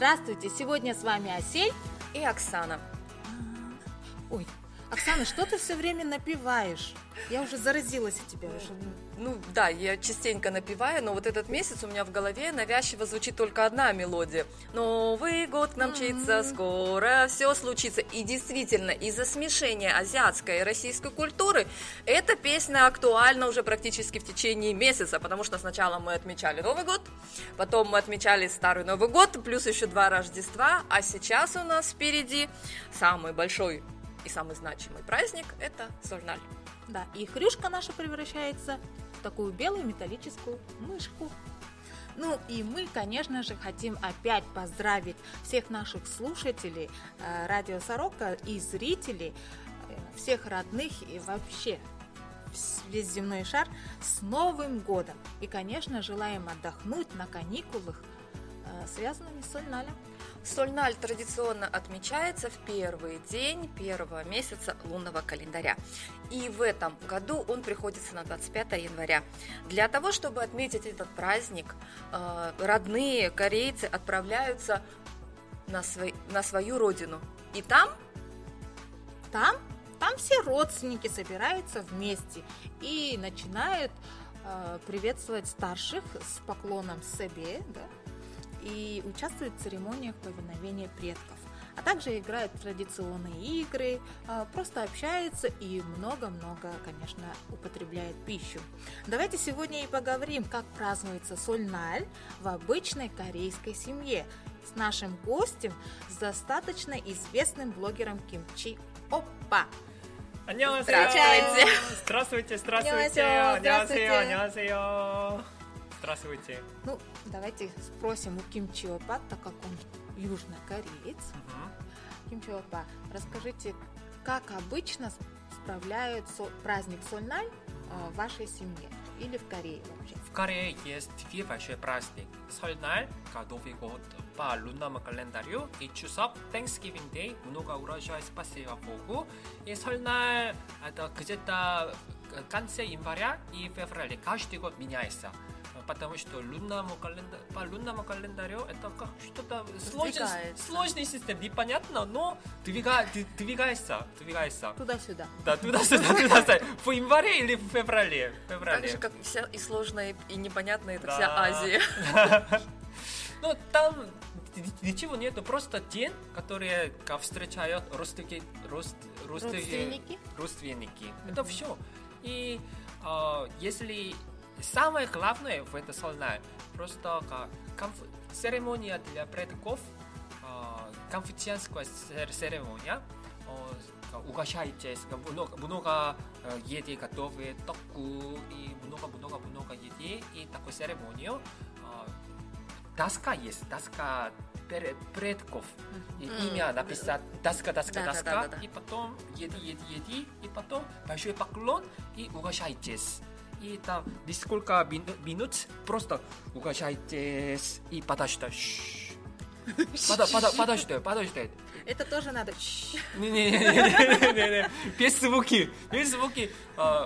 Здравствуйте, сегодня с вами Осель и Оксана. Ой, Оксана, что ты все время напиваешь? Я уже заразилась от тебя уже. Ну да, я частенько напиваю, но вот этот месяц у меня в голове навязчиво звучит только одна мелодия. Новый год к нам мчится, скоро все случится. И действительно, из-за смешения азиатской и российской культуры эта песня актуальна уже практически в течение месяца, потому что сначала мы отмечали Новый год, потом мы отмечали Старый Новый год, плюс еще два Рождества, а сейчас у нас впереди самый большой и самый значимый праздник – это Сольналь. Да, и хрюшка наша превращается в такую белую металлическую мышку. Ну и мы, конечно же, хотим опять поздравить всех наших слушателей э, Радио Сорока и зрителей, э, всех родных и вообще весь земной шар с Новым годом. И, конечно, желаем отдохнуть на каникулах, э, связанными с Сольналем. Сольналь традиционно отмечается в первый день первого месяца лунного календаря. И в этом году он приходится на 25 января. Для того, чтобы отметить этот праздник, э, родные корейцы отправляются на, свой, на свою родину. И там... Там? Там все родственники собираются вместе и начинают э, приветствовать старших с поклоном себе, да, и участвует в церемониях повиновения предков, а также играет в традиционные игры, а, просто общается и много-много, конечно, употребляет пищу. Давайте сегодня и поговорим, как празднуется Сольналь в обычной корейской семье с нашим гостем, с достаточно известным блогером Ким Чи. Оппа. Здравствуйте! Здравствуйте, здравствуйте! Здравствуйте! здравствуйте. Здравствуйте. Ну, давайте спросим у Ким Чиопа, так как он южнокореец. Угу. Ким Чиопа, расскажите, как обычно справляют праздник Сольналь э, в вашей семье или в Корее вообще? В Корее есть две большие праздники. Соль날, Новый год по лунному календарю и Чусок, Thanksgiving Day, много урожая спасибо Богу. И Соль날 это где-то конце января и февраля каждый год меняется потому что лунному календарю, по лунному календарю это как что-то сложный, сложный систем, непонятно, но двига, двигается, двигается. Туда-сюда. Да, туда-сюда, туда-сюда. В январе или в феврале? феврале. Так же, как вся и сложная, и непонятная, это да. вся Азия. Ну, там ничего нету, просто день, который встречают родственники, родственники, родственники. Это все. И э, если самое главное в это солнце просто конф... церемония для предков, э, конфуцианская церемония, э, угощайтесь, много, много еды готовы, току и много-много-много еды, и такую церемонию. Э, доска есть, доска предков. И имя написать доска, доска, доска, и потом еды, еды, еды, и потом большой поклон и угощайтесь и там несколько минут просто угощайтесь и подождать. Пода, пода, подожди, подожди. Это тоже надо. Не-не-не, без звуки, без звуки.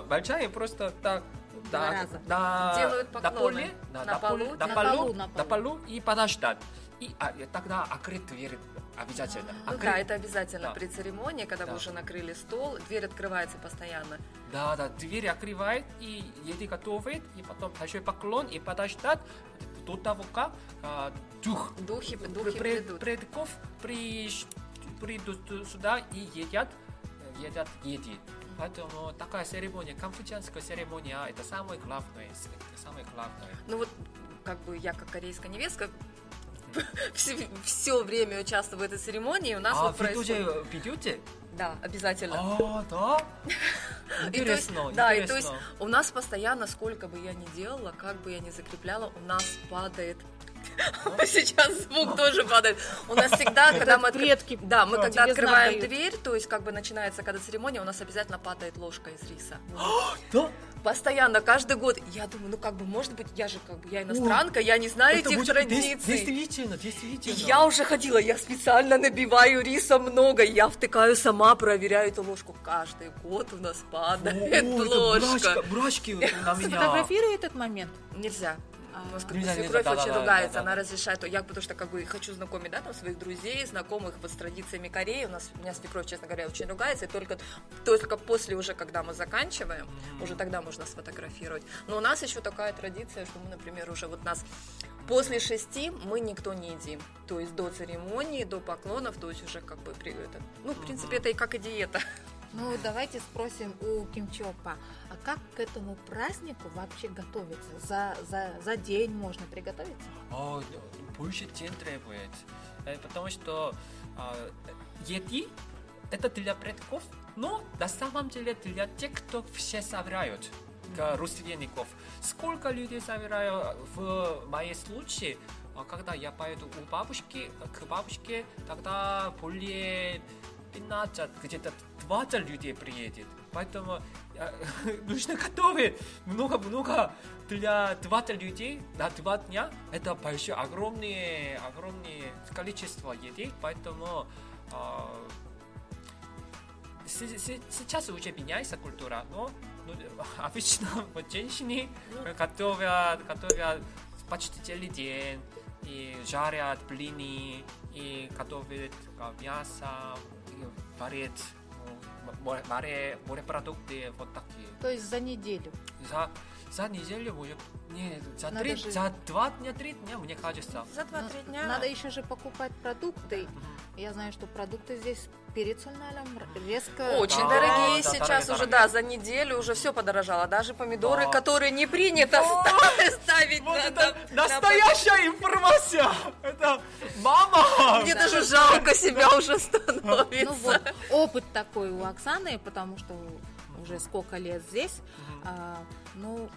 Большая просто так да, да, делают поклоны на, полу, на, полу, на полу и подождать. И тогда открыть дверь обязательно. Ну Откры... да, это обязательно да. при церемонии, когда да. вы уже накрыли стол, дверь открывается постоянно. Да, да, дверь открывает и еды готовит, и потом большой поклон и подождать до того, как а, дух, духи, духи пред, придут. предков при, придут сюда и едят, едят еды. Поэтому такая церемония, конфуцианская церемония, это самое главное, это самое главное. Ну вот, как бы я как корейская невестка все, все время участвую в этой церемонии. У нас а, вот происходит... ведете? Да, обязательно. А, да? Интересно, Да, и то есть у нас постоянно, сколько бы я ни делала, как бы я ни закрепляла, у нас падает Сейчас звук тоже падает. У нас всегда, когда мы предки. Да, мы когда открываем дверь, то есть как бы начинается, когда церемония, у нас обязательно падает ложка из риса. Да? Постоянно, каждый год. Я думаю, ну как бы, может быть, я же как бы, я иностранка, я не знаю этих традиций. Действительно, действительно. Я уже ходила, я специально набиваю риса много, я втыкаю сама, проверяю эту ложку. Каждый год у нас падает ложка. Брачки на меня. Сфотографируй этот момент. Нельзя. У нас как бы свекровь да, очень да, ругается, да, она разрешает, я потому что как бы хочу знакомить, да, там своих друзей, знакомых вот с традициями Кореи, у нас, у меня свекровь, честно говоря, очень ругается, и только, только после уже, когда мы заканчиваем, уже тогда можно сфотографировать. Но у нас еще такая традиция, что мы, например, уже вот нас После шести мы никто не едим. То есть до церемонии, до поклонов, то есть уже как бы при это. Ну, в принципе, это и как и диета. Ну, давайте спросим у Ким Чопа, а как к этому празднику вообще готовиться? За, за, за день можно приготовиться? О, больше день требует. Э, Потому что а, еды это для предков, но на самом деле для тех, кто все собирают родственников. Сколько людей собираю в моей случае, а, когда я поеду у бабушки, к бабушке, тогда более 15, где-то 20 людей приедет. Поэтому э, нужно готовить много-много для 20 людей на два дня. Это большое, огромное, огромное количество еды, поэтому се- сейчас уже меняется культура, но ну, обычно вот женщины готовят, готовят почти целый день и жарят блины и готовят а, мясо, ну, море, море, морепродукты вот такие. То есть за неделю. За, за неделю может не за Надо три, же- за два дня, три дня, мне кажется. За 2-3 Ну, дня. Надо еще же покупать продукты. Я знаю, что продукты здесь перед Сульналем резко... Очень Да, дорогие да, сейчас дорогие, уже, дорогие. да, за неделю уже все подорожало. Даже помидоры, Да. которые не принято ста- ставить Вот на- это на- на настоящая информация! Это мама! Мне даже жалко себя уже Ну становится. вот, опыт такой у Оксаны, потому что уже сколько лет здесь. А, ну,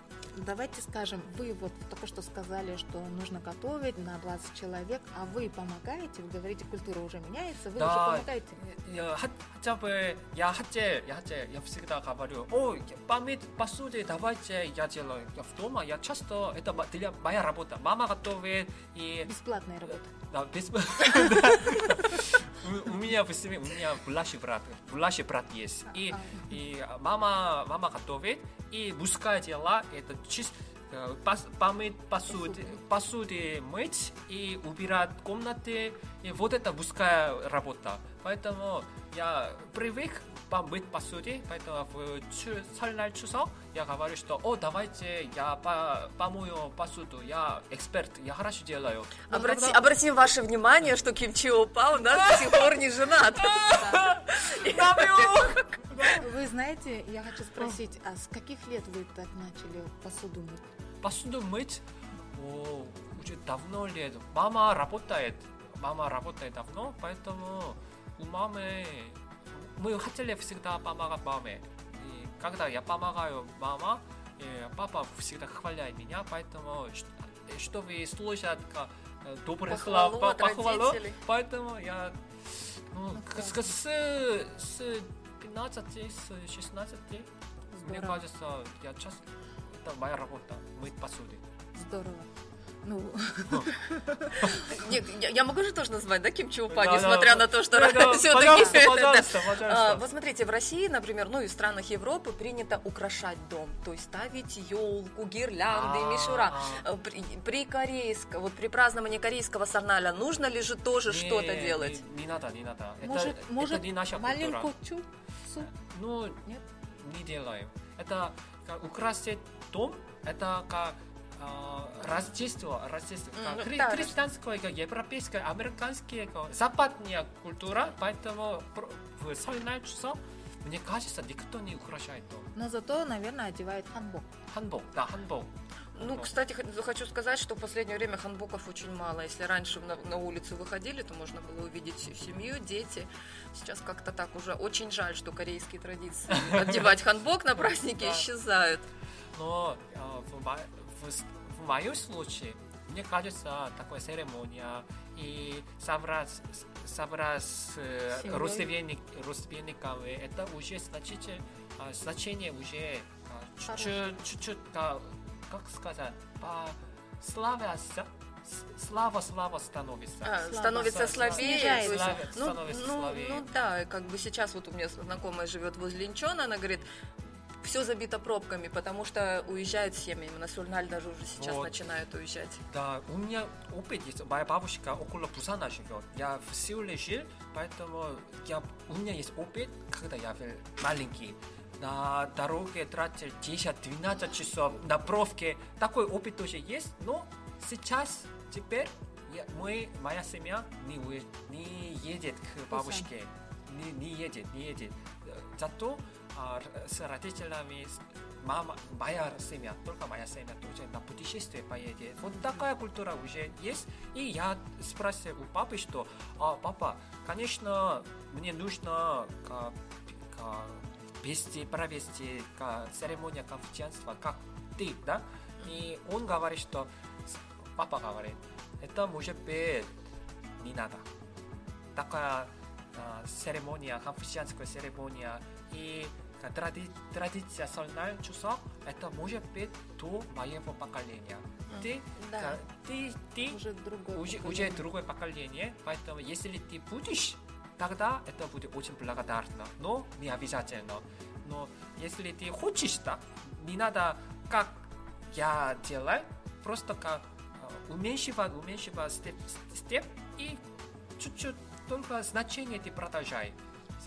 давайте скажем, вы вот только что сказали, что нужно готовить на 20 человек, а вы помогаете? Вы говорите, культура уже меняется, вы Да. уже помогаете? Я 하- хотя бы я хотел, я хотел, я всегда говорю, о, память посуды давайте я делаю Я в дома, я часто это для моя работа, мама готовит и Бесплатная работа. да, без- у, меня в семье, у меня младший брат, младший брат есть и А. и мама мама готовит и мужское дело это чист э, помыть посуды, посуды мыть и убирать комнаты. И вот это мужская работа. Поэтому я привык быть по сути, поэтому в чу, сальной часов я говорю, что о, давайте я по, помою посуду, я эксперт, я хорошо делаю. Ну, Обрати, тогда... Обратим ваше внимание, что Ким Чио Па у нас до сих пор не женат. Вы знаете, я хочу спросить, а с каких лет вы так начали посуду мыть? Посуду мыть? Уже давно лет. Мама работает. Мама работает давно, поэтому мамы мы хотели всегда помогать маме. И когда я помогаю мама, папа всегда хваляет меня, поэтому ш- чтобы слушать э, добрые Похвалу похвалу, поэтому я ну, Ну, с, с, с 15, с 16 мне Здорово. кажется, я часто это моя работа, мыть посуды. Здорово. Ну, Я могу же тоже назвать, да, Ким Чи Опа, Да, да. несмотря на то, что все-таки... А. Вот смотрите, в России, например, ну и в странах Европы принято украшать дом, то есть ставить елку, гирлянды, А. мишура. Э, При, корейском, вот при праздновании корейского сарналя нужно ли же тоже что-то делать? Не, надо, не надо. Может, маленькую чу суп? Ну, Нет? не делаем. Это как украсить дом, это как а, Рождество, Рождество, М, как ну, хри- да, христианская, как европейская, американская, как западная культура, поэтому про- в 설날 추석 мне кажется, никто не украшает дом. Но зато, наверное, одевает ханбок. 한복, да, 한복. Ну, Ну. кстати, х- хочу сказать, что в последнее время ханбоков очень мало. Если раньше на, на улицу выходили, то можно было увидеть всю семью, дети. Сейчас как-то так уже очень жаль, что корейские традиции одевать ханбок на праздники Да. исчезают. Но э, в, в с- моем случае, мне кажется, такая церемония и собрать, с- собрать с э, Семьей. родственник, родственниками, это уже значение, а, значение уже а, чуть-чуть, чуть-чуть, как, как сказать, по славяся, с- слава, слава становится. А, становится слабее. То есть, Слабо- ну, становится ну, слабее. ну да, как бы сейчас вот у меня знакомая живет возле Инчона, она говорит, все забито пробками, потому что уезжают семьями. На Сульналь даже уже сейчас Вот. начинают уезжать. Да, у меня опыт есть. Моя бабушка около Пусана живет. Я в Сеуле жил, поэтому я, у меня есть опыт, когда я был маленький. На дороге тратил 10-12 часов на пробке. Такой опыт тоже есть, но сейчас, теперь, я- мы, моя семья не, уе- не едет к бабушке. Не, не едет, не едет. Э, Зато а, с родителями, с- мама, моя семья, только моя семья тоже на путешествие поедет. Вот такая культура уже есть. И я спрашиваю у папы, что, а, папа, конечно, мне нужно как, как вести, провести как церемония конференства, как ты, да? И он говорит, что, папа говорит, это может быть не надо. Такая церемония, конференская церемония и тради, традиционный часов это может быть то моего поколения. А, ты, да. Э, ты, ты уже другое, уже, уже другое поколение, поэтому если ты будешь, тогда это будет очень благодарно, но не обязательно. Но если ты хочешь так, не надо как я делаю, просто как э, уменьшивать, уменьшивать степ, степ и чуть-чуть только значение ты продолжай.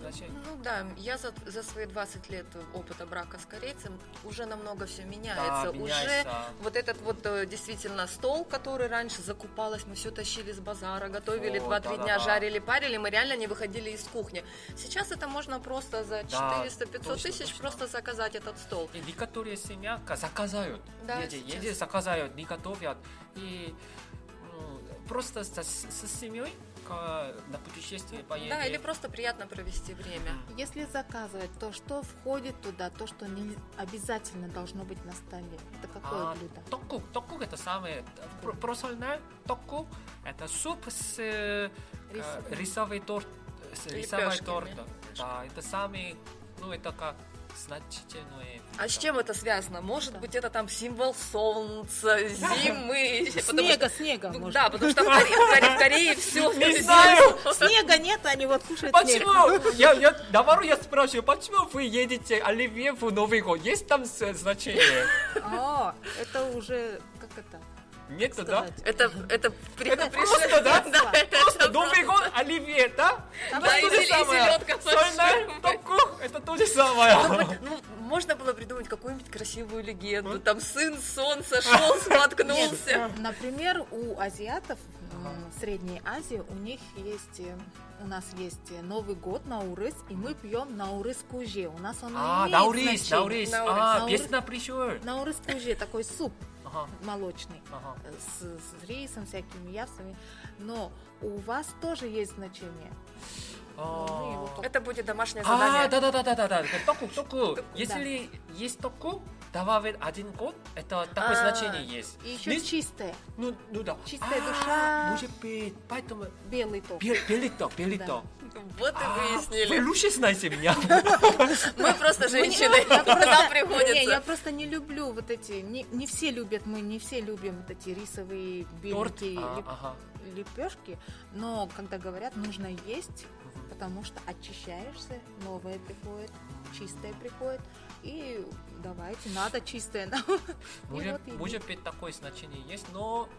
Значение. Ну да, я за, за свои 20 лет опыта брака с корейцем уже намного все меняется. Да, Уже меняется. вот этот вот э, действительно стол, который раньше закупалось, мы все тащили с базара, готовили О, 2-3 да-да-да. дня, жарили, парили, мы реально не выходили из кухни. Сейчас это можно просто за Да, 400-500 точно, тысяч точно. просто заказать этот стол. И некоторые семья ка- заказают. Да, сейчас. едет, заказают, не готовят. И м, просто со- с, с семьей на путешествие поедем. Да, или просто приятно провести время. Если заказывать, то что входит туда, то, что не обязательно должно быть на столе? Это какое а, блюдо? Токук. Токук это самое просольное. Токук это суп с э, э рисовый торт. Э, с рисовой торта. Да, это самый, ну это как значительное. А с чем это связано? Может Да. быть, это там символ солнца, зимы. Снега, что- снега, Ну. Да, потому что в Коре- в Коре- в Корее все Не знаю. Снега нет, они вот кушают снег. Почему? Я, я, наоборот, я спрашиваю, почему вы едете оливье в Новый год? Есть там значение? О, это уже, как это? Нет, да? Это, это, Это просто, да? Да, это Просто Новый год, оливье, да? Это и то же зеле- и самое. селедка Сольная, это то же самое. Ну, можно было придумать какую-нибудь красивую легенду. Там сын солнца шел, споткнулся. Нет, например, у азиатов Средней Азии у них есть, э, у нас есть э, Новый год Наурыз, и мы пьем Наурыз куже. У нас он А, имеет наурис, значение. наурис. Наурис. А, Наурис. песня пришел. Наурыз куже, такой суп Ага, молочный ага. э, с, с рисом, всякими яствами. Но у вас тоже есть значение. А, только- Это будет домашнее А, задание. да, да, да, да, да, да. Токук. Если есть токук, добавить один год, это такое А. значение есть. И еще чистое, Ну, ну да. Чистая А, душа. Может быть, поэтому белый ток. бел- белый ток, белый ток. Вот и А, Вы выяснили. лучше знаете меня. Мы просто женщины. Нам Не, я приходится. просто не люблю вот эти, не, все любят, мы не все любим вот эти рисовые беленькие А, Ага. лепешки, но когда говорят, нужно есть, потому что очищаешься, новое приходит, чистое приходит, и давайте, надо чистое. нам. И Может, вот едим. может быть, такое значение есть, но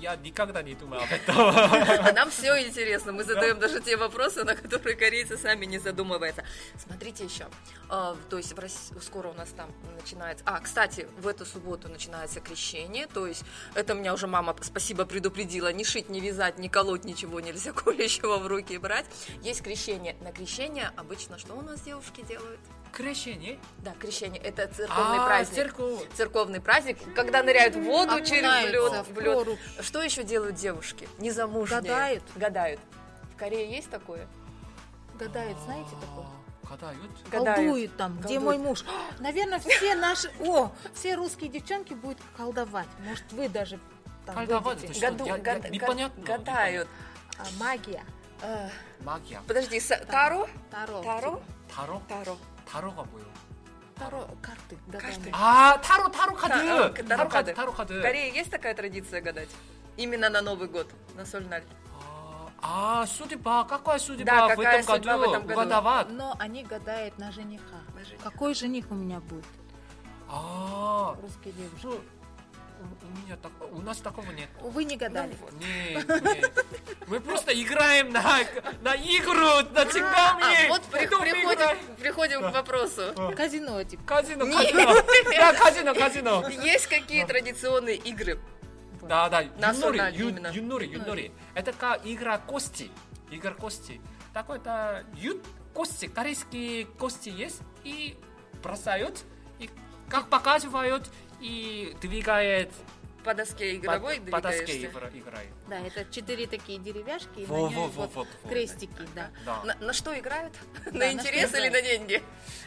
я никогда не думал об этом. А нам все интересно. Мы задаем даже те вопросы, на которые корейцы сами не задумываются. Смотрите еще. А, то есть скоро у нас там начинается... А, кстати, в эту субботу начинается крещение. То есть это меня уже мама, спасибо, предупредила. Не шить, не вязать, не колоть, ничего нельзя колющего в руки брать. Есть крещение. На крещение обычно что у нас девушки делают? Крещение? Да, крещение. Это церковный А, праздник. церковь. Церковный праздник, когда ныряют в воду через Окунаются лед, в в лед. Что еще делают девушки? Незамужние. Гадают. Гадают. В Корее есть такое? Гадает, знаете такое? А, Гадают? Гадают. Колдует там, где Колдует. мой муж. Наверное, все наши, о, все русские девчонки будут колдовать. Может, вы даже там Колдовать, выйдете. это что? Гаду- я- гад- непонятно, гад- гадают. А, магия. Э, Магия. Подожди, Таро? Таро. Таро? 타로? Таро. 타로가 뭐예요? Таро, карты. гадание. Карты. 아, 타로, 타로 카드! Та- э, 타로 카드, таро-кады. 타로 В 카드. Корее есть такая традиция гадать? Именно на Новый год, на Сольналь. 아, 아, судьба, какая судьба Да, в какая этом судьба в году? этом году? Угадавать. Но они гадают на жениха. Мой жених. Какой жених у меня будет? А, Русский девушка. ну, у, у меня так, у нас такого нет. Вы не гадали. Ну, Нет, нет. Мы просто играем на, на игру, на цыгане. А, вот при- приходим, приходим к вопросу. Казино, типа. Казино, Нет. казино. Да, казино, казино. Есть какие традиционные игры? Да, да, юнори, ю- юнори, юнори. Это как игра кости, игра кости. Такой-то ют, кости, корейские кости есть, и бросают, и как показывают, и двигает По доске игровой по, по доске двигаешься? игра- играет. Да, это четыре такие деревяшки, и Во, на во, ней во, вот вот, вот. крестики, да. Да. На, на что играют? Да, на на интерес что или на деньги?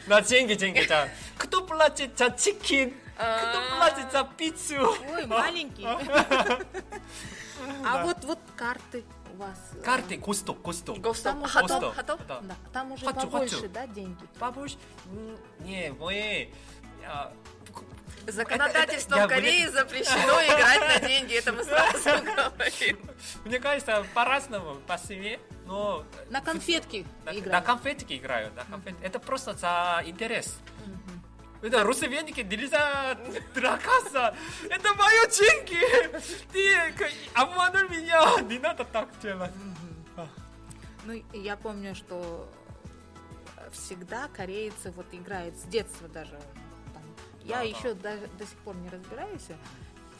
На деньги, деньги, да. Кто платит за чикен? Кто А. платит за пиццу? Ой, маленький. А вот вот карты у вас. э, Карты, косто, косто. Гостов. Там уже Хатов? Гостов. Хатов? Да. Там уже побольше, да, деньги. М, не, мои, а, Законодательством Это- это- я Кореи запрещено играть на деньги, это мы сразу говорим. Мне кажется, по-разному, по семье, но... На конфетки На, на играют. конфетки играют, на конфет- Это просто за интерес. Это родственники нельзя дракаться. Это мои деньги. Ты обманул меня. Не надо так делать. Ну, я помню, что всегда корейцы вот играют с детства даже. Я Да, еще даже до сих пор не разбираюсь.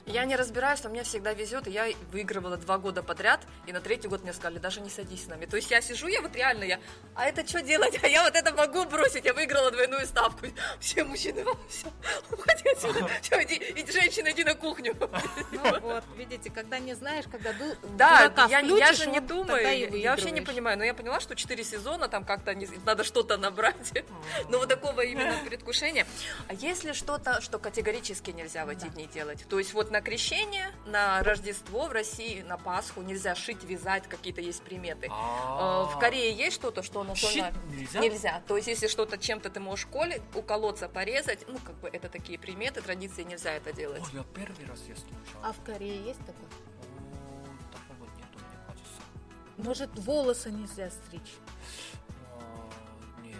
Я не разбираюсь, но мне всегда везет, и я выигрывала два года подряд, и на третий год мне сказали, даже не садись с нами. То есть я сижу, я вот реально, я, а это что делать? А я вот это могу бросить, я выиграла двойную ставку. Все мужчины, все, уходи отсюда, все, иди, иди, женщина, иди на кухню. Ну вот, видите, когда не знаешь, когда ду- Да, я, я же не думаю, я, вообще не понимаю, но я поняла, что 4 сезона, там как-то надо что-то набрать, но вот такого именно предвкушения. А если что-то, что категорически нельзя в эти дни делать? То есть вот на крещение, на Рождество в России, на Пасху нельзя шить, вязать, какие-то есть приметы. Э, В Корее есть что-то, что на Шить нельзя? Нельзя. То есть, если что-то чем-то ты можешь коле, уколоться, порезать, ну, как бы это такие приметы, традиции, нельзя это делать. Я первый раз я слушал. А в Корее есть такое? Такого нету, мне кажется. Может, волосы нельзя стричь? А, Нет.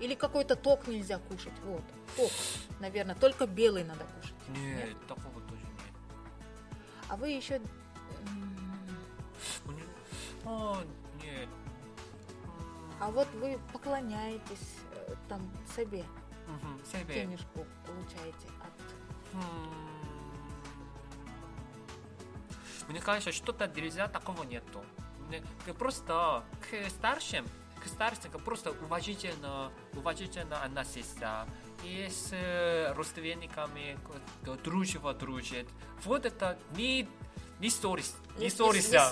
Или какой-то ток нельзя кушать? Вот, ток. Наверное, только белый надо кушать. Нет, такого. А вы еще... О, нет. А вот вы поклоняетесь э, там себе, Мгм, Себе. денежку получаете от... Мне кажется, что-то нельзя, такого нету. Просто к старшим, к старшим просто уважительно, уважительно относиться. И с э, родственниками к- к- дружба дружит. Вот это не, не ссорись, не Не ссориться.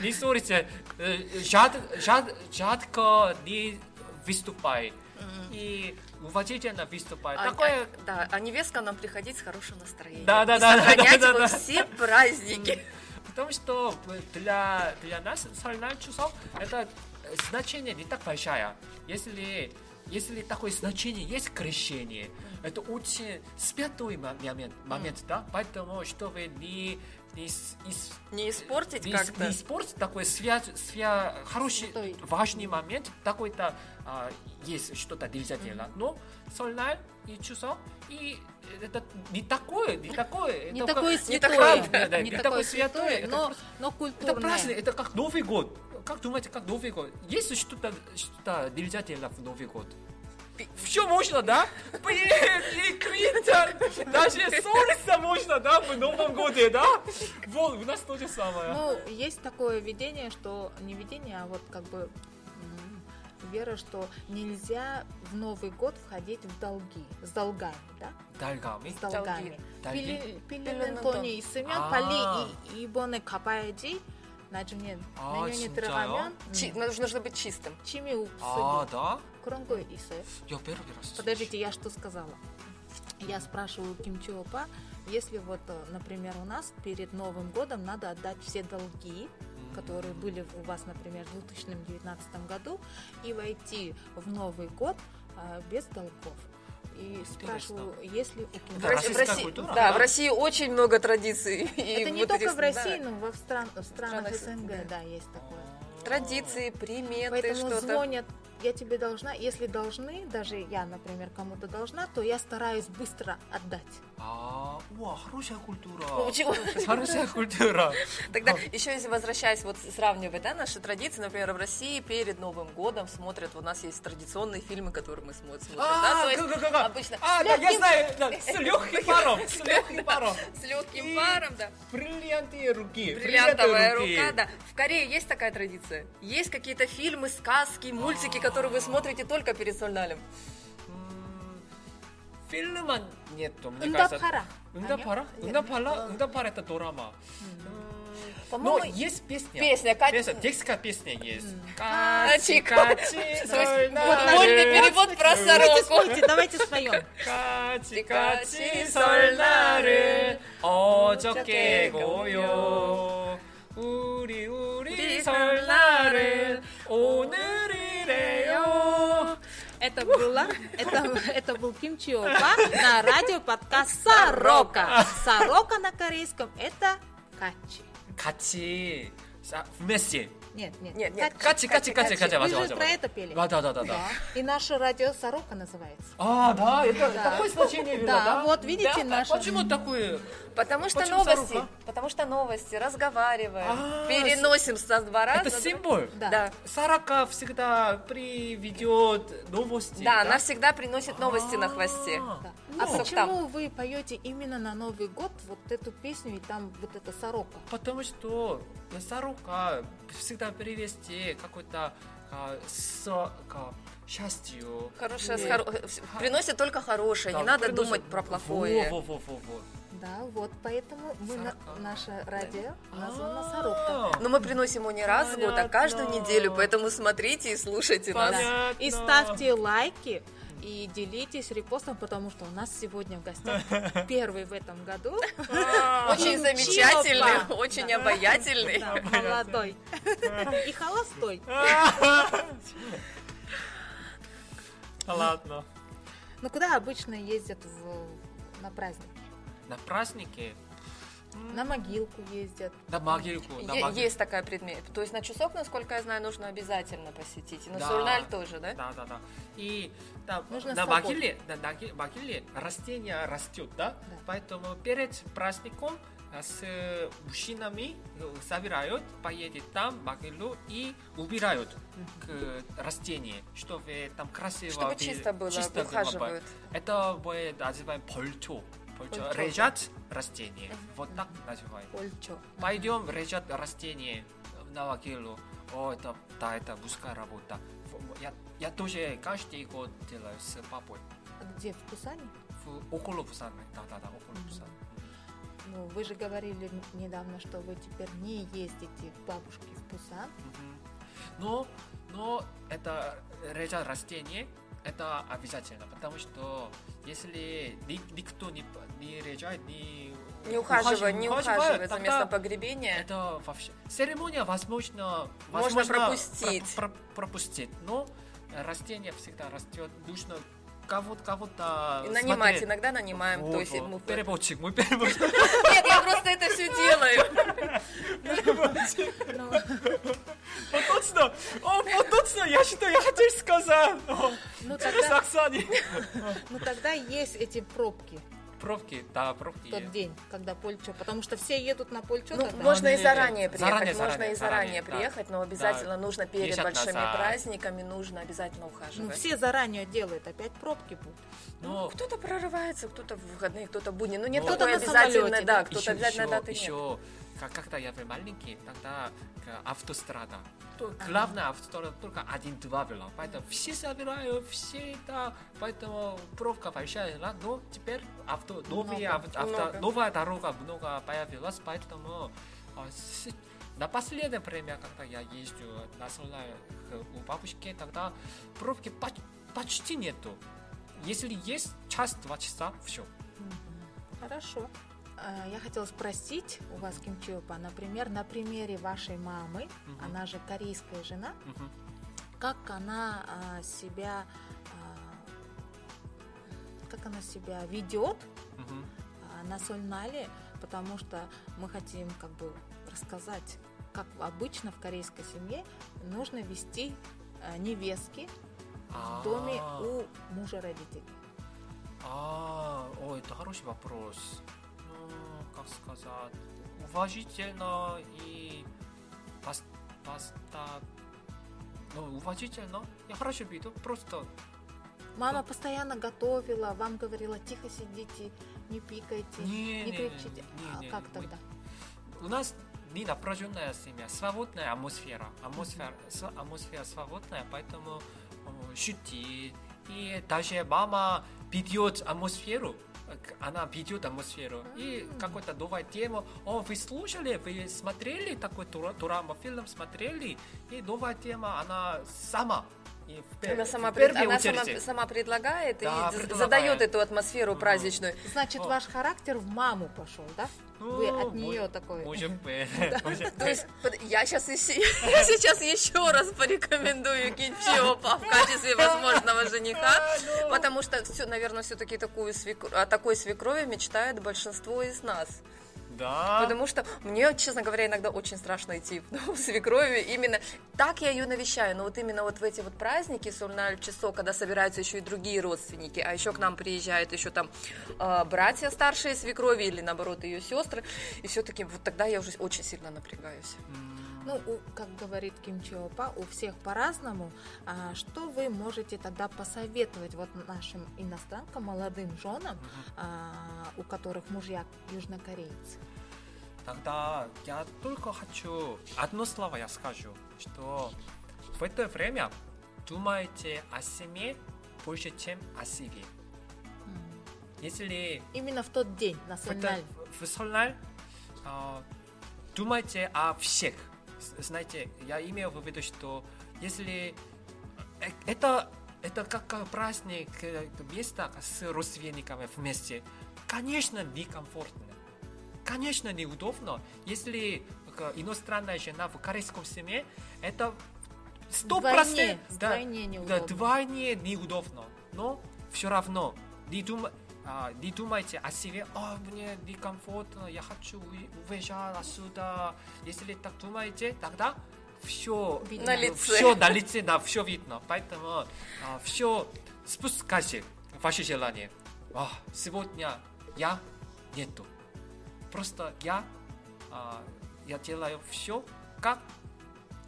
Не ссориться. Э, жад, жад, жадко не выступай. И уважительно выступай. А, Такое а- да, а невестка нам приходить с хорошим настроением. Да, да, да, да, сохранять да, да. все праздники. Потому что для, для нас сольная часов это э, значение не так большое. Если, если такое значение есть крещение, это очень святой мо- момент, момент да? Поэтому, чтобы не, не, ис- Не испортить не, как-то. не испортить такой свя, свя, хороший, Святой. важный момент, такой-то а, есть что-то нельзя делать. Но сольная и часов, и это не такое, не такое. Не это такое святое, не такое святое, но, но Это культурное. праздник, это как Новый год как думаете, как Новый год? Есть что-то, что нельзя делать в Новый год? Все можно, да? Блин, и Даже ссориться можно, да, в Новом году, да? Вот, у нас то же самое. Ну, есть такое видение, что... Не видение, а вот как бы вера, что нельзя в Новый год входить в долги, с долгами, да? Долгами? С долгами. Пилин а. и Семен, пали и ибоны капаяди, 으면 아. 빨리 이, 이번에 갚아야지 나중에 아, 내년에 진짜요? 들어가면 Чи- 음, нужно, нужно быть чистым. 침이 А, 없어요. да? 그런 거 있어요? Я первый раз. слышу. Подождите, я что сказала? Я спрашиваю Ким Чиопа, если вот, э, например, у нас перед Новым годом надо отдать все долги, которые были у вас, например, в 2019 году, и войти в Новый год э, без долгов. И спрашиваю, если у Ким Это В России- в России- культура, да, да? в России очень много традиций. и Это не вот только в России, да. но во в, стран- в странах СНГ, СНГ. да, есть такое. Традиции, приметы, Поэтому что-то. звонят я тебе должна, если должны, даже я, например, кому-то должна, то я стараюсь быстро отдать. А, уа, хорошая культура. Ну? Хорошая культура. Тогда еще если возвращаясь, вот сравнивать, да, наши традиции, например, в России перед Новым годом смотрят, у нас есть традиционные фильмы, которые мы смотрим, да, А, га. обычно А, да, я знаю, да, с легким паром, с легким паром. с легким И паром, да. Бриллиантовые руки. Бриллиантовая рука, да. В Корее есть такая традиция? Есть какие-то фильмы, сказки, мультики, которые вы смотрите только перед Сольналем? М, Фильма нету, мне 응답하라. кажется. 응답하라? 아니야? 응답하라? 응답하라 это дорама. Но По-моему, есть песня. песня, Катя- Песня, детская песня есть. Кати, Кати, Кати. соль на Футбольный ре. перевод про Давайте сороку. спойте, давайте споем. 까치 까치 까치 설날은 설날은 어저께고요 우리 우리 우리 설날은 오늘이래요 Это было, это, это был Ким Чиопа на радио подкаст Сорока. Сорока на корейском это качи. 같이 사- вместе нет, нет. Нет, нет. Качи, качи, качи, качи. мы же про это пели. Да, да, да, да. И наша радио «Сорока» называется. А, да, это такое значение верно, да? вот видите наше. Почему такое? Потому что новости, потому что новости, разговариваем, а, переносим со двора. Это символ? Да. «Сорока» всегда приведет новости. Да, она всегда приносит новости на хвосте. А почему вы поете именно на Новый год вот эту песню и там вот эта «Сорока»? Потому что «Сорока» всегда привести какой-то а, с, к счастью. Хорошее, с хоро- э, приносит только хорошее, Да, не надо приносит- думать про плохое. Во, во, во, во, Да, вот поэтому мы на- наше радио названо А, Сорока. Но мы приносим его не раз в год, а каждую неделю, поэтому смотрите и слушайте нас. И ставьте лайки и делитесь репостом, потому что у нас сегодня в гостях первый в этом году. Очень Чилопа. замечательный, очень обаятельный. Молодой. И холостой. Ладно. Ну куда обычно ездят на праздники? На празднике, На могилку ездят. на могилку, на могилку. Есть такая предмет. То есть на часок, насколько я знаю, нужно обязательно посетить. И на Да. Сульналь тоже, да? Да, да, да. И там, Нужно на могиле, на могиле растение растет, да? Да. Поэтому перед праздником а, с мужчинами э, собирают, поедет там могилу и убирают к растение, чтобы там красиво Чтобы чисто было, чисто ухаживают. Это мы называем польчо. Польчо. Режать растение. Вот так называем. Польчо. Пойдем режать растение на могилу. О, это, да, это мужская работа. Я, я тоже каждый год делаю с папой. Где? В Пусане? В, около Пусана. Да, да, да, около Пусана. Ну, вы же говорили недавно, что вы теперь не ездите к бабушке в Пусан. Но, но это режать растение, это обязательно, потому что если ни- никто не, не режает, не, Не ухаживает, не ухаживает за местом погребения. Это вообще церемония, возможно, Можно возможно, пропустить. про- про- пропустить, но растение всегда растет, нужно кого-то кого-то нанимать, смотреть. иногда нанимаем. Вот, то есть вот. мы... переводчик, мы переводчик. Нет, я просто это все делаю. Ну, Вот точно, о, вот точно, я что я хотел сказать. Ну, тогда, ну тогда есть эти пробки Пробки, да, пробки. в тот день, когда Польчо, потому что все едут на Польчо. Ну, тогда. можно и не, заранее не. приехать, Заранее, можно заранее, и заранее заранее, да. приехать, но обязательно нужно перед большими назад. праздниками, нужно обязательно Ну, ухаживать. все заранее делают, опять пробки будут. Но Кто-то прорывается, кто-то в выходные, кто-то в будни. Ну, нет Ну, такой кто-то обязательно, самолете, да, да. кто-то обязательно еще, даты нет. еще, как, когда я был маленький, тогда автострада. То, главная автострада только один-два было. Поэтому все собирают, все это, поэтому пробка большая, но теперь авто, новые, Много, авто, много. новая дорога много появилась, поэтому а, на последнее время, когда я езжу на Солнай у бабушки, тогда пробки поч- почти нету. Если есть час-два часа, все. Хорошо. А, Я хотела спросить у вас, Ким Чиопа, например, на примере вашей мамы, Мгм. она же корейская жена, Мгм. как она себя, как она себя ведет Мгм. а, на Сольнале, потому что мы хотим как бы рассказать, как обычно в корейской семье нужно вести невестки в доме у мужа родителей. А, ой, это хороший вопрос. Как сказать, уважительно и пос, поста, ну, уважительно. Я хорошо виду, просто Мама постоянно готовила, вам говорила, тихо сидите, не пикайте, Не, не, не, кричите. не, а не, как мы- тогда? у нас не напряженная семья, свободная атмосфера, атмосфера, с- атмосфера свободная, поэтому э, шутит. И даже мама ведет атмосферу, она ведет атмосферу. И какой-то новая тема. О, вы слушали, вы смотрели такой тура- драма, фильм смотрели, и новая тема, она сама. И в пе- Она сама, в первую она сама, сама предлагает Да, и предлагает. задает эту атмосферу праздничную. Значит, О. ваш характер в маму пошел, да? Ну, Вы от нее такой. Может быть, может То быть. есть я сейчас, сейчас еще раз порекомендую Кинчиопа в качестве возможного жениха, потому что, наверное, все-таки такую о такой свекрови мечтает большинство из нас. Да. Потому что мне, честно говоря, иногда очень страшно идти в свекрови. Именно так я ее навещаю. Но вот именно вот в эти вот праздники, сольное число, когда собираются еще и другие родственники, а еще к нам приезжают еще там э, братья старшие свекрови или наоборот ее сестры, и все-таки вот тогда я уже очень сильно напрягаюсь. Ну, как говорит Ким Чо Па, у всех по-разному. А что вы можете тогда посоветовать вот нашим иностранкам, молодым женам, а, у которых мужья южнокорейцы? Тогда я только хочу одно слово я скажу, что в это время думайте о семье больше, чем о себе. Если Именно в тот день, на в, это, в Солналь э, думайте о всех. Знаете, я имею в виду, что если э, это это как как праздник, э, место с родственниками вместе, конечно, некомфортно. Конечно, неудобно. Если э, иностранная жена в корейском семье, это сто процентов вдвойне неудобно. да, вдвойне неудобно. Но все равно не, дум, а, не думайте о себе, а, мне некомфортно, я хочу уезжать отсюда. Если так думаете, тогда все Видно. На лице. все на лице, да, все видно. Поэтому все спускайте ваши желания. А, сегодня я нету. Просто я, а, я делаю все, как,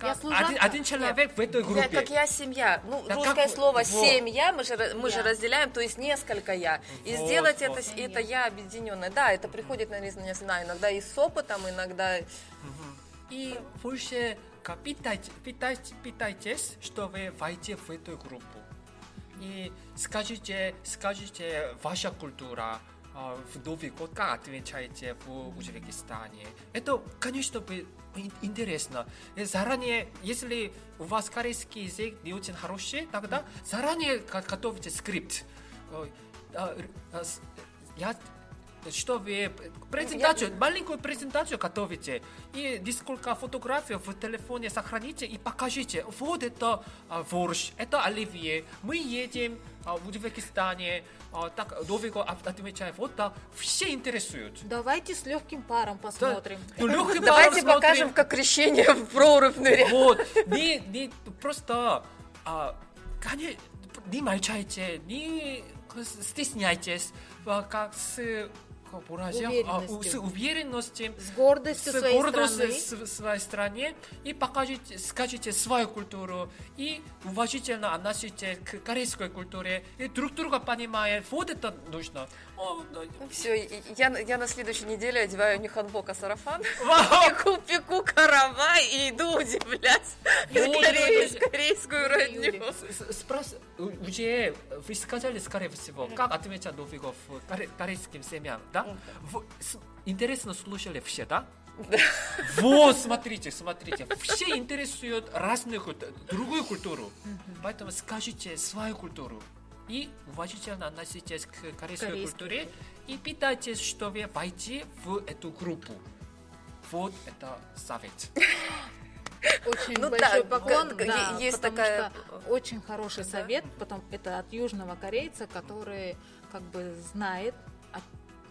Я служанка. один, один человек в этой Я, группе. как я семья. Ну, Да русское как- слово вот. семья мы же, мы же Я. разделяем, то есть несколько я. И Вот, сделать вот. это, это я объединенная. Да, это приходит, наверное, не знаю, иногда и с опытом, иногда И больше как, питайте, питайте, питайтесь, чтобы войти в эту группу. И скажите, скажите ваша культура в Новый год, как отвечаете в Узбекистане. Это, конечно, интересно. И заранее, если у вас корейский язык не очень хороший, тогда заранее го- готовьте скрипт. Э, Я что вы презентацию, маленькую презентацию готовите и несколько фотографий в телефоне сохраните и покажите. Вот это а, борщ, это оливье. Мы едем а, в Узбекистане, а, так Новый год от- отмечаем. Вот так. Все интересуют. Давайте с легким паром Да, посмотрим. ну, легким Давайте паром покажем, смотрим. как крещение в нырять. Вот, не, не просто, а, конечно, не молчайте, не стесняйтесь, как с, как выразил, уверенности. А, с уверенностью, с гордостью, с своей, гордостью страны. С, своей стране и покажите, скажите свою культуру и уважительно относитесь к корейской культуре и друг друга понимая, вот это нужно. Все, я, я на следующей неделе одеваю не ханбок, а сарафан, пеку, пеку карава и иду удивлять ну, корейскую родню. Спрос, уже вы сказали, скорее всего, как отмечать Новый год корейским семьям, да? В- с- интересно слушали все, да? Вот, смотрите, смотрите. Все интересуют разную культуру, другую культуру. Поэтому скажите свою культуру. И уважительно относитесь к корейской Корейской культуре и питайтесь, чтобы войти в эту группу. Вот это совет. Очень Ну большой да, поклон. да, есть потому такая- что очень хороший совет. Потом это от южного корейца, который как бы знает,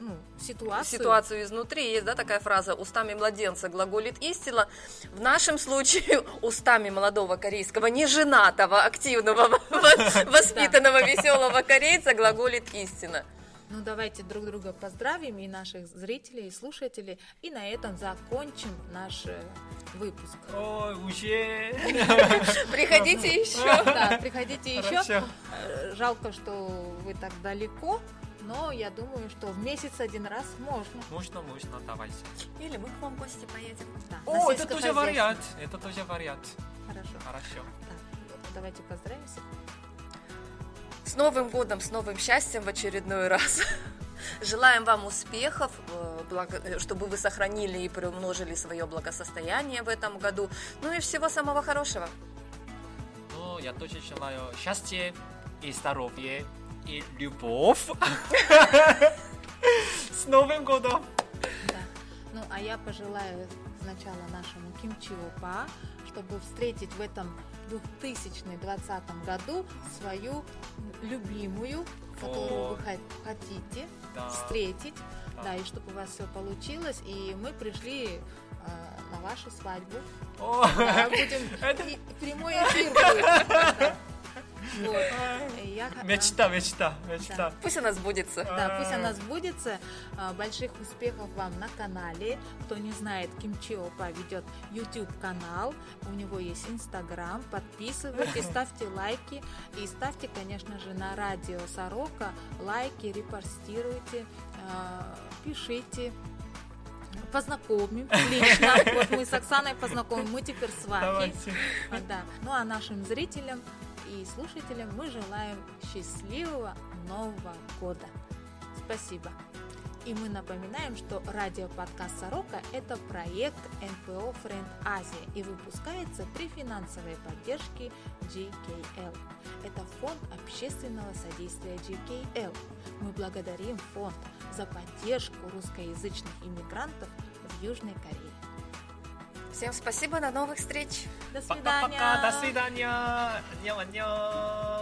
ну, ситуацию. Ситуацию изнутри. Есть, да, такая фраза «устами младенца глаголит истина». В нашем случае устами молодого корейского, неженатого, активного, воспитанного, веселого корейца глаголит истина. Ну, давайте друг друга поздравим и наших зрителей, и слушателей, и на этом закончим наш э, выпуск. Ой, уже. Приходите еще. Да, приходите еще. Э, жалко, что вы так далеко, но я думаю, что в месяц один раз можно. Можно, можно, давайте. Или мы к вам в гости поедем. Да, О, это тоже вариант. Это тоже вариант. Хорошо. Хорошо. Так, давайте поздравимся. С Новым годом, с новым счастьем в очередной раз. Желаем вам успехов, э, чтобы вы сохранили и приумножили свое благосостояние в этом году. Ну и всего самого хорошего. Ну, я тоже желаю счастья и здоровья и любовь. С Новым годом! Да. Ну, а я пожелаю сначала нашему Кимчи Опа, чтобы встретить в этом 2020 году свою любимую, которую вы хотите да. встретить, да. да, и чтобы у вас все получилось, и мы пришли э, на вашу свадьбу. О, да, будем это... прямой эфир будет. Я, мечта, мечта, мечта. Пусть она сбудется. Да, пусть она сбудется. А, больших успехов вам на канале. Кто не знает, Ким Опа ведет YouTube канал. У него есть Instagram. Подписывайтесь, ставьте лайки. И ставьте, конечно же, на радио Сорока лайки, репостируйте, а, пишите познакомим лично. Вот мы с Оксаной познакомим, мы теперь с вами. Давайте. Да. Ну а нашим зрителям и слушателям мы желаем счастливого Нового года. Спасибо. И мы напоминаем, что радиоподкаст «Сорока» – это проект НПО «Френд Азия» и выпускается при финансовой поддержке GKL. Это фонд общественного содействия GKL. Мы благодарим фонд за поддержку русскоязычных иммигрантов в Южной Корее. Всем спасибо, до новых встреч. До свидания. Пока-пока, до свидания. Аньян, аньян.